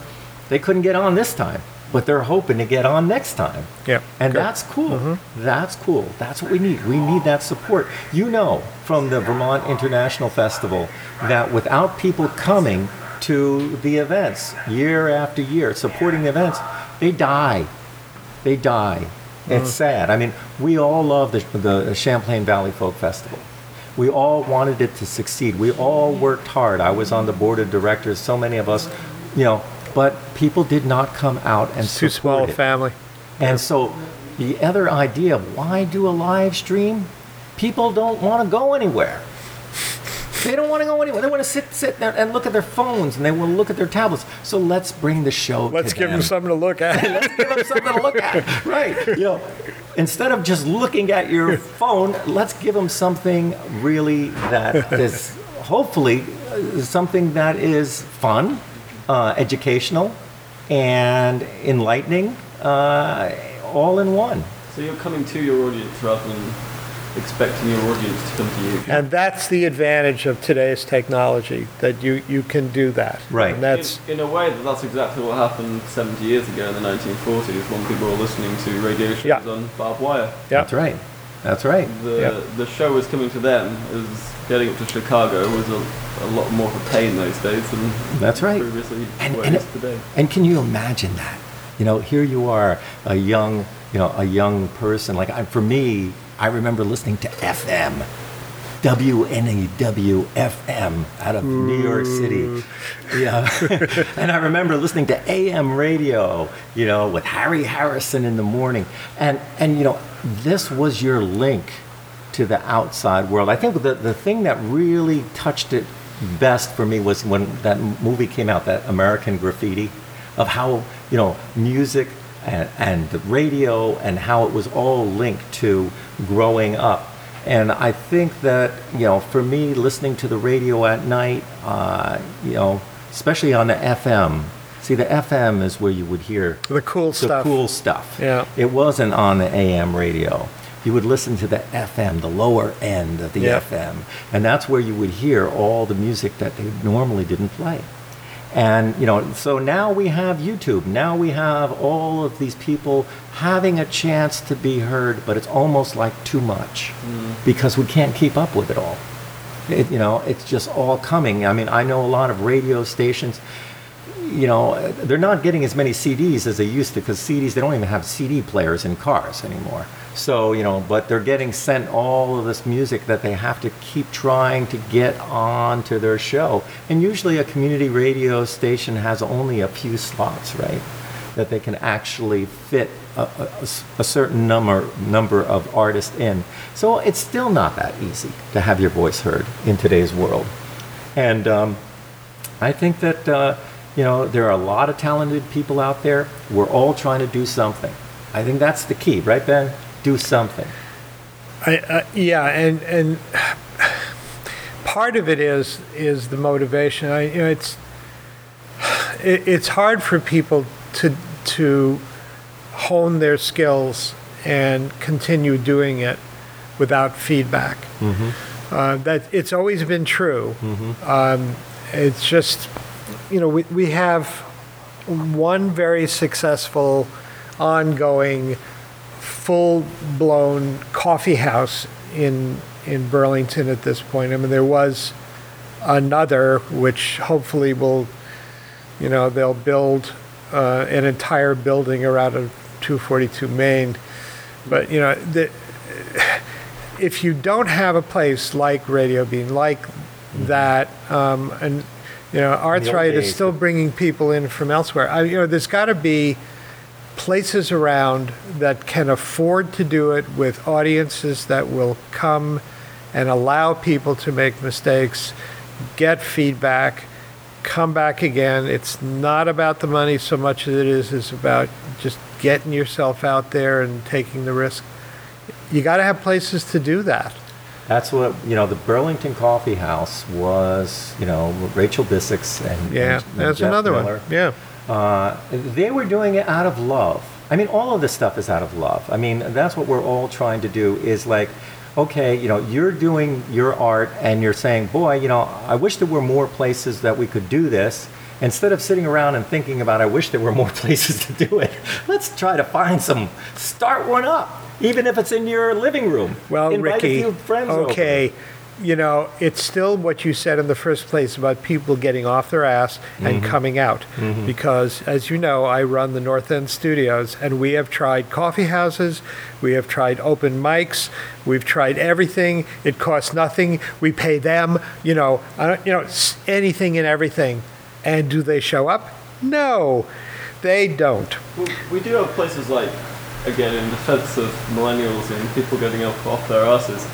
they couldn't get on this time, but they're hoping to get on next time. Yeah, And good. that's cool. That's cool. That's what we need. We need that support. You know from the Vermont International Festival that without people coming to the events year after year, supporting the events, they die. They die. It's mm. sad. I mean, we all love the, the Champlain Valley Folk Festival. We all wanted it to succeed. We all worked hard. I was on the board of directors, so many of us, you know, but people did not come out and it's too small it. family And so the other idea why do a live stream? People don't want to go anywhere. They don't want to go anywhere. They want to sit, sit there and look at their phones and they want to look at their tablets. So let's bring the show. let's to give them something to look at (laughs) Let's give them something to look at. Right. You know, instead of just looking at your phone, let's give them something really that is hopefully uh, something that is fun, uh, educational, and enlightening, uh, all in one. So you're coming to your audience rather than expecting your audience to come to you. And that's the advantage of today's technology, that you, you can do that. Right. And that's, in, in a way, that that's exactly what happened 70 years ago in the 1940s when people were listening to radio shows Yeah. on barbed wire. yeah. That's right. That's right. The, Yeah. the show was coming to them as getting up to Chicago was a, a lot more of a pain those days than That's right. previously And, and, it is today. and can you imagine that? You know, here you are, a young, you know, a young person. Like I, for me, I remember listening to FM, WNEW FM out of New York City. Yeah, (laughs) and I remember listening to AM radio, you know, with Harry Harrison in the morning, and and you know, this was your link to the outside world. I think the, the thing that really touched it best for me was when that movie came out, that American Graffiti, of how, you know, music and, and the radio and how it was all linked to growing up. And I think that, you know, for me, listening to the radio at night, uh, you know, especially on the FM, see, the FM is where you would hear The cool the stuff. cool stuff. Yeah. It wasn't on the AM radio. You would listen to the FM, the lower end of the Yeah. FM, and that's where you would hear all the music that they normally didn't play. And you know, so now we have YouTube. Now we have all of these people having a chance to be heard, but it's almost like too much mm-hmm. because we can't keep up with it all. It, you know, it's just all coming. I mean, I know a lot of radio stations you know, they're not getting as many CDs as they used to because CDs, they don't even have CD players in cars anymore. So, you know, but they're getting sent all of this music that they have to keep trying to get on to their show. And usually a community radio station has only a few slots, right? That they can actually fit a certain number, number of artists in. So it's still not that easy to have your voice heard in today's world. And, um, I think that uh, you know there are a lot of talented people out there. We're all trying to do something. I think that's the key, right, Ben? Do something. I, uh, yeah, and and part of it is is the motivation. I, you know, it's it, it's hard for people to to hone their skills and continue doing it without feedback. Uh, that it's always been true. Um, it's just you know we we have one very successful ongoing full blown coffee house in in Burlington at this point. I mean, there was another, which hopefully will, you know, they'll build uh, an entire building around a 242 Main. But, you know, the, if you don't have a place like Radio Bean, like that, um, and, you know, Arts is still bringing people in from elsewhere. I, you know, there's got to be places around that can afford to do it with audiences that will come and allow people to make mistakes, get feedback, come back again. It's not about the money so much as it is is about just getting yourself out there and taking the risk. You got to have places to do that. That's what, you know, the Burlington Coffee House was, you know, Rachel Bissex and, Yeah, and- and that's Jeff another Miller. one. Yeah. Uh, they were doing it out of love. I mean, all of this stuff is out of love. I mean, that's what we're all trying to do is like, okay, you know, you're doing your art and you're saying, boy, you know, I wish there were more places that we could do this. Instead of sitting around and thinking about, I wish there were more (laughs) places to do it, (laughs) let's try to find some, start one up, even if it's in your living room. Well, Invite Ricky, a few friends over. okay, you know, it's still what you said in the first place about people getting off their ass Mm-hmm. and coming out. Because, as you know, I run the North End Studios, and we have tried coffee houses, we have tried open mics, we've tried everything. It costs nothing. We pay them, you know, I don't, you know, anything and everything. And do they show up? No, they don't. Well, we do have places like, again, in defense of millennials and people getting off, off their asses.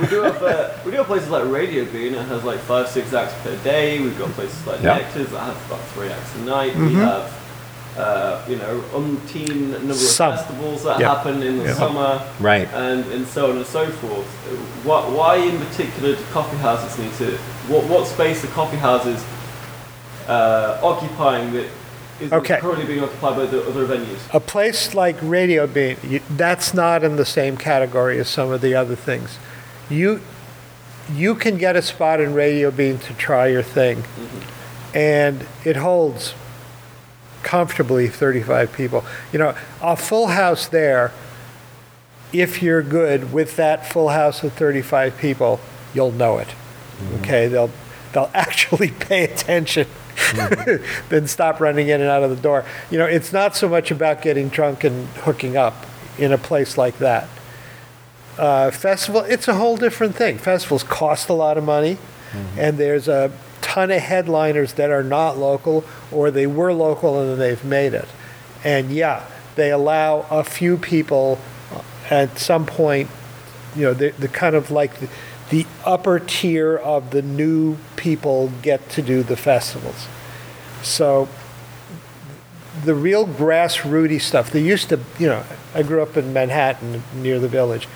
We do have uh, we do have places like Radio Bean that has like five six acts per day. We've got places like Yeah. Nectar's that have about three acts a night. We have. Uh, you know, umpteen number of Some. festivals that Yeah. happen in the Yeah. summer, Right. and, and so on and so forth. Why, why in particular do coffee houses need to? What what space are coffee houses uh, occupying that isn't Okay. currently being occupied by the other venues? A place like Radio Bean, you, that's not in the same category as some of the other things. You you can get a spot in Radio Bean to try your thing, mm-hmm. and it holds comfortably 35 people. You know, a full house there, if you're good with that full house of 35 people, you'll know it. Mm-hmm. Okay, they'll they'll (laughs) actually pay attention. (laughs) then stop running in and out of the door. You know, it's not so much about getting drunk and hooking up in a place like that. Uh, festival, it's a whole different thing. Festivals cost a lot of money, and there's a ton of headliners that are not local, or they were local and then they've made it. And yeah, they allow a few people uh, at some point, you know, the, the kind of like the, the upper tier of the new people get to do the festivals. So the real grassrooty stuff, they used to, you know, I grew up in Manhattan near the village.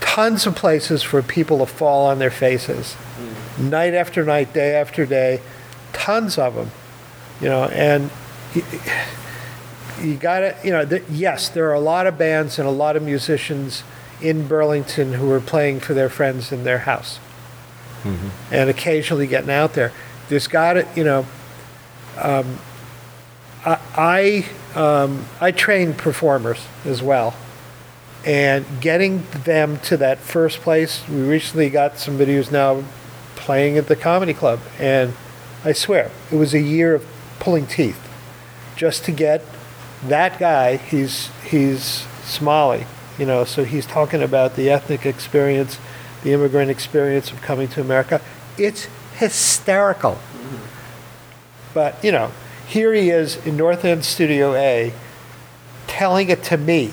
Tons of places for people to fall on their faces, hmm. night after night, day after day, tons of them, you know, and you got to, you know, th- yes, there are a lot of bands and a lot of musicians in Burlington who are playing for their friends in their house mm-hmm. and occasionally getting out there. There's got to, you know, um, I, um, I train performers as well. And getting them to that first place, we recently got somebody who's now playing at the comedy club. And I swear, it was a year of pulling teeth just to get that guy. He's, he's Somali, you know, so he's talking about the ethnic experience, the immigrant experience of coming to America. It's hysterical. But, you know, here he is in North End Studio A telling it to me.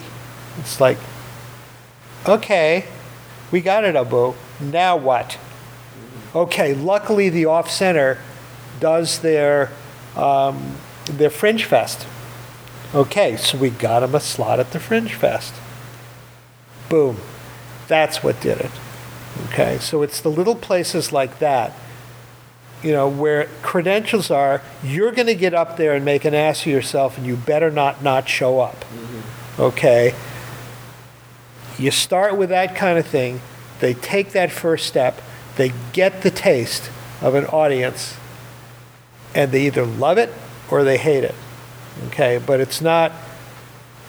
It's like, okay, we got it, Abu. Now what? Okay, luckily the Off Center does their, um, their Fringe Fest. Okay, so we got him a slot at the Fringe Fest. Boom. That's what did it. Okay, so it's the little places like that you know, where credentials are, you're going to get up there and make an ass of yourself, and you better not not show up. Mm-hmm. Okay? You start with that kind of thing. They take that first step. They get the taste of an audience, and they either love it or they hate it. Okay? But it's not.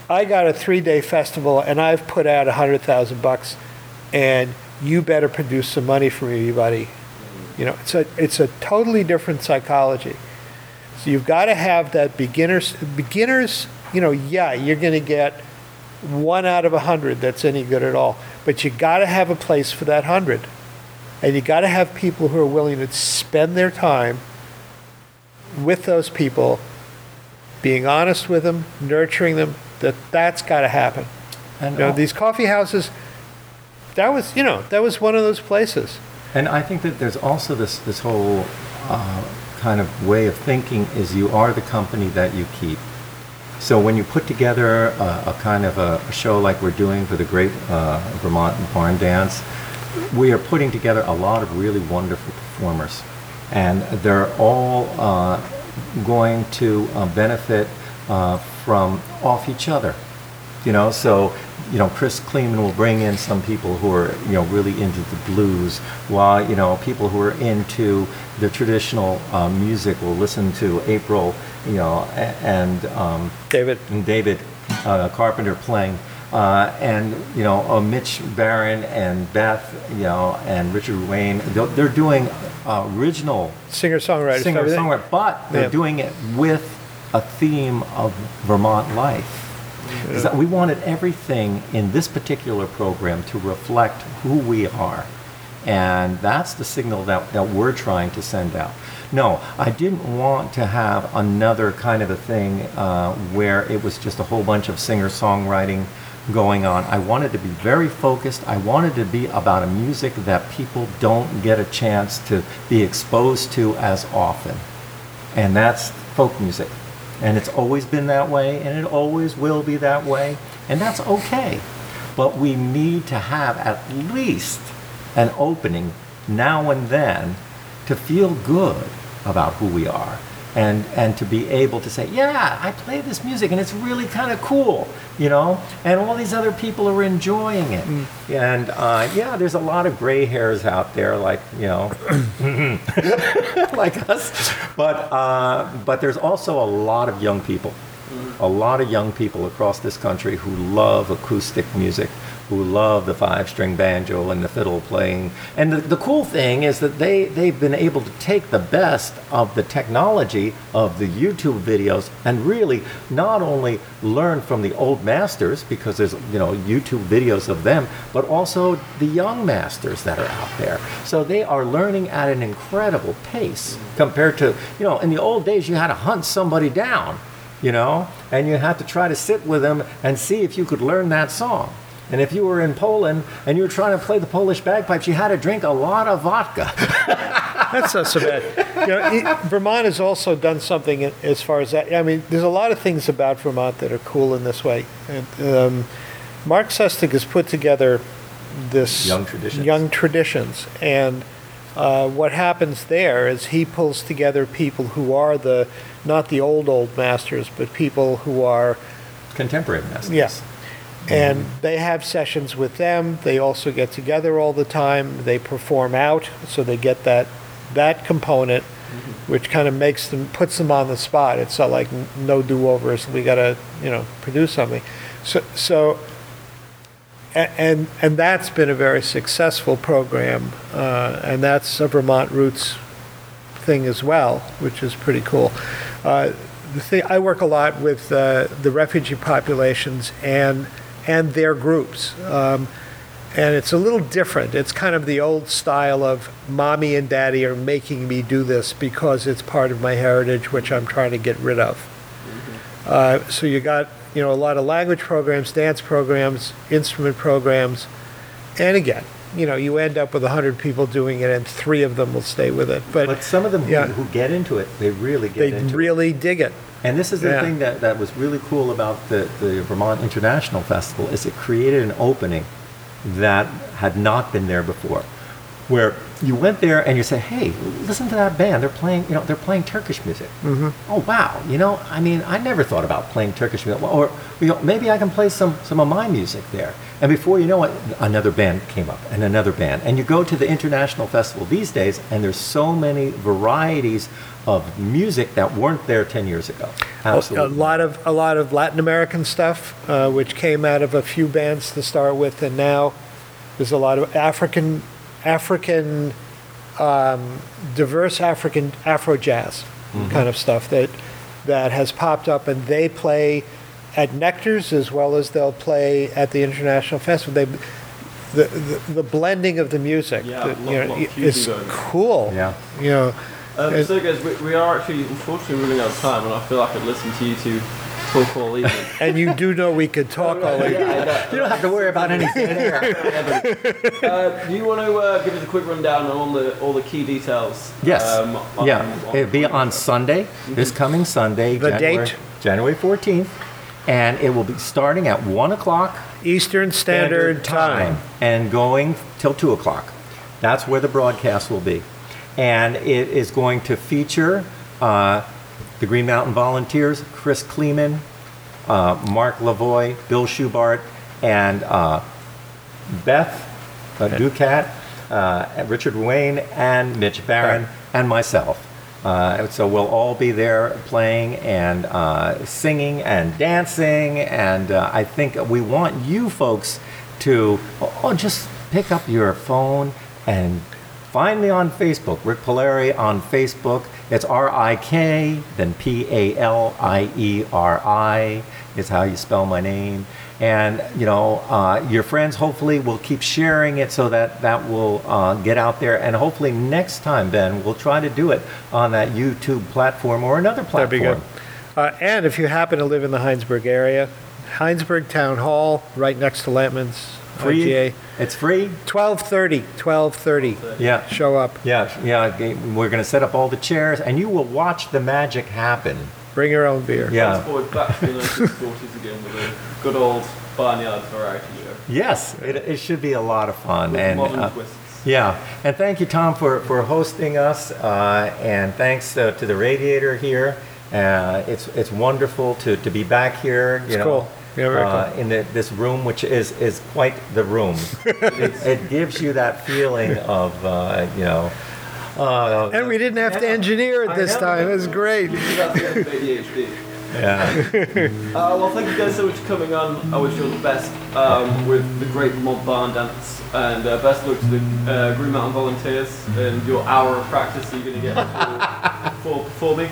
I got a three-day festival, and I've put out a hundred thousand bucks, and you better produce some money for me, buddy. You know, it's a, it's a totally different psychology. So you've got to have that beginners, beginners, you know, yeah, you're going to get one out of a hundred that's any good at all. But you got to have a place for that hundred. And you got to have people who are willing to spend their time with those people, being honest with them, nurturing them, that that's got to happen. And You know, these coffee houses, that was, you know, that was one of those places. And I think that there's also this this whole uh, kind of way of thinking is you are the company that you keep. So when you put together a, a kind of a, a show like we're doing for the Great uh, Vermont Barn Dance, we are putting together a lot of really wonderful performers, and they're all uh, going to uh, benefit uh, from off each other you know so you know chris kleeman will bring in some people who are you know really into the blues while you know people who are into the traditional uh, music will listen to april you know and um, David, and david uh, carpenter playing uh, and you know uh, mitch barron and beth you know and richard ruane they're, they're doing uh, original singer-songwriter. singer everything. songwriter, but they're Yeah. doing it with a theme of Vermont life. Is that we wanted everything in this particular program to reflect who we are. And that's the signal that, that we're trying to send out. No, I didn't want to have another kind of a thing uh, where it was just a whole bunch of singer songwriting going on. I wanted to be very focused. I wanted to be about a music that people don't get a chance to be exposed to as often. And that's folk music. And it's always been that way, and it always will be that way, and that's okay. But we need to have at least an opening now and then to feel good about who we are and and to be able to say yeah i play this music and it's really kind of cool you know? And all these other people are enjoying it. And uh, yeah there's a lot of gray hairs out there like you know (coughs) (laughs) like us. But uh, but there's also a lot of young people, a lot of young people across this country who love acoustic music, who love the five-string banjo and the fiddle playing. And the, the cool thing is that they they've been able to take the best of the technology of the YouTube videos and really not only learn from the old masters because there's you know YouTube videos of them, but also the young masters that are out there. So they are learning at an incredible pace compared to you know in the old days you had to hunt somebody down, you know, and you had to try to sit with them and see if you could learn that song. And if you were in Poland and you were trying to play the Polish bagpipes, you had to drink a lot of vodka. (laughs) That's not so bad. You know, it, Vermont has also done something as far as that. I mean, there's a lot of things about Vermont that are cool in this way. And, um, Mark Sustic has put together this Young traditions. young traditions, and uh, what happens there is he pulls together people who are the not the old old masters, but people who are Contemporary masters. yeah. And they have sessions with them. They also get together all the time. They perform out, so they get that that component, which kind of makes them puts them on the spot. It's not like no do overs. We got to you know produce something. So so. And and that's been a very successful program, uh, and that's a Vermont roots thing as well, which is pretty cool. Uh, the thing I work a lot with uh, the refugee populations and and their groups, um, and it's a little different. It's kind of the old style of mommy and daddy are making me do this because it's part of my heritage, which I'm trying to get rid of. Uh, so you got you know a lot of language programs, dance programs, instrument programs, and again, you know, you end up with 100 people doing it, and three of them will stay with it. But, But some of them who- Yeah. who get into it, they really get they into it. They really dig it. And this is the Yeah. thing that, that was really cool about the, the Vermont International Festival is it created an opening that had not been there before. Where you went there and you say, "Hey, listen to that band. They're playing, you know, they're playing Turkish music. Mm-hmm. Oh wow, you know, I mean, I never thought about playing Turkish music, or you know, maybe I can play some some of my music there." And before you know it, another band came up, and another band, and you go to the international festival these days, and there's so many varieties of music that weren't there ten years ago. Absolutely. A lot of a lot of Latin American stuff, uh, which came out of a few bands to start with, and now There's a lot of African, African, um, diverse African Afro jazz kind of stuff that that has popped up, and they play at Nectar's as well as they'll play at the International Festival. They, the, the, the blending of the music, Yeah, the- lot- you know, lot is going. cool. Yeah. You know, Um, so, guys, we, we are actually unfortunately running out of time, and I feel like I could listen to you two talk all evening. and you do know we could talk all evening. You don't have to worry about anything (laughs) there. uh, do you want to uh, give us a quick rundown on all the all the key details? Yes. um, on- yeah. on- It'll be on Sunday, this coming Sunday. The January, date? January 14th. And it will be starting at 1 o'clock Eastern Standard Time. and going till 2 o'clock. That's where the broadcast will be. And it is going to feature uh, the Green Mountain Volunteers, Chris Kleeman, uh, Mark Lavoie, Bill Schubart, and uh, Beth uh, Duquette, uh, Richard Ruane, and Mitch Barron, and myself. Uh, so we'll all be there playing and uh, singing and dancing, and uh, I think we want you folks to oh, just pick up your phone and find me on Facebook, Rik Palieri on Facebook. It's R I K, then P A L I E R I is how you spell my name. And you know, uh, your friends hopefully will keep sharing it so that that will uh, get out there. And hopefully next time, Ben, we'll try to do it on that YouTube platform or another That'd be platform. good. Uh, and if you happen to live in the Hinesburg area, Hinesburg Town Hall, right next to Lantman's Free. IGA. It's free. 1230, 1230. Yeah. Show up. Yeah, yeah. We're going to set up all the chairs, and you will watch the magic happen. Bring your own beer. Yeah. Transported back to the 1940s again with a good old barnyard variety. You know, Yes, it, it should be a lot of fun. with and modern uh, twists. Yeah, and thank you, Tom, for, for hosting us, uh, and thanks uh, to the Radiator here. Uh, it's it's wonderful to, to be back here. You It's know, cool. Yeah, very uh, in the, this room, which is is quite the room. (laughs) it, it gives you that feeling of uh, you know. Uh, And we didn't have to engineer it this time. It was great. That's the end of ADHD. yeah. (laughs) Uh, well, thank you guys so much for coming on. I wish you all the best um, with the Great Vermont Barn Dance, and uh, best luck to the uh, Green Mountain Volunteers and your hour of practice that you're going to get (laughs) for, for performing.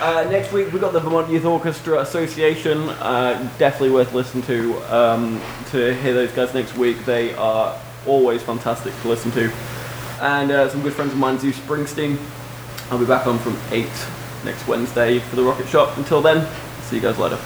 Uh, next week we've got the Vermont Youth Orchestra Association. Uh, definitely worth listening to. Um, to hear those guys next week, they are always fantastic to listen to. And uh, some good friends of mine, Zeus Springsteen. I'll be back on from eight next Wednesday for the Rocket Shop. Until then, see you guys later.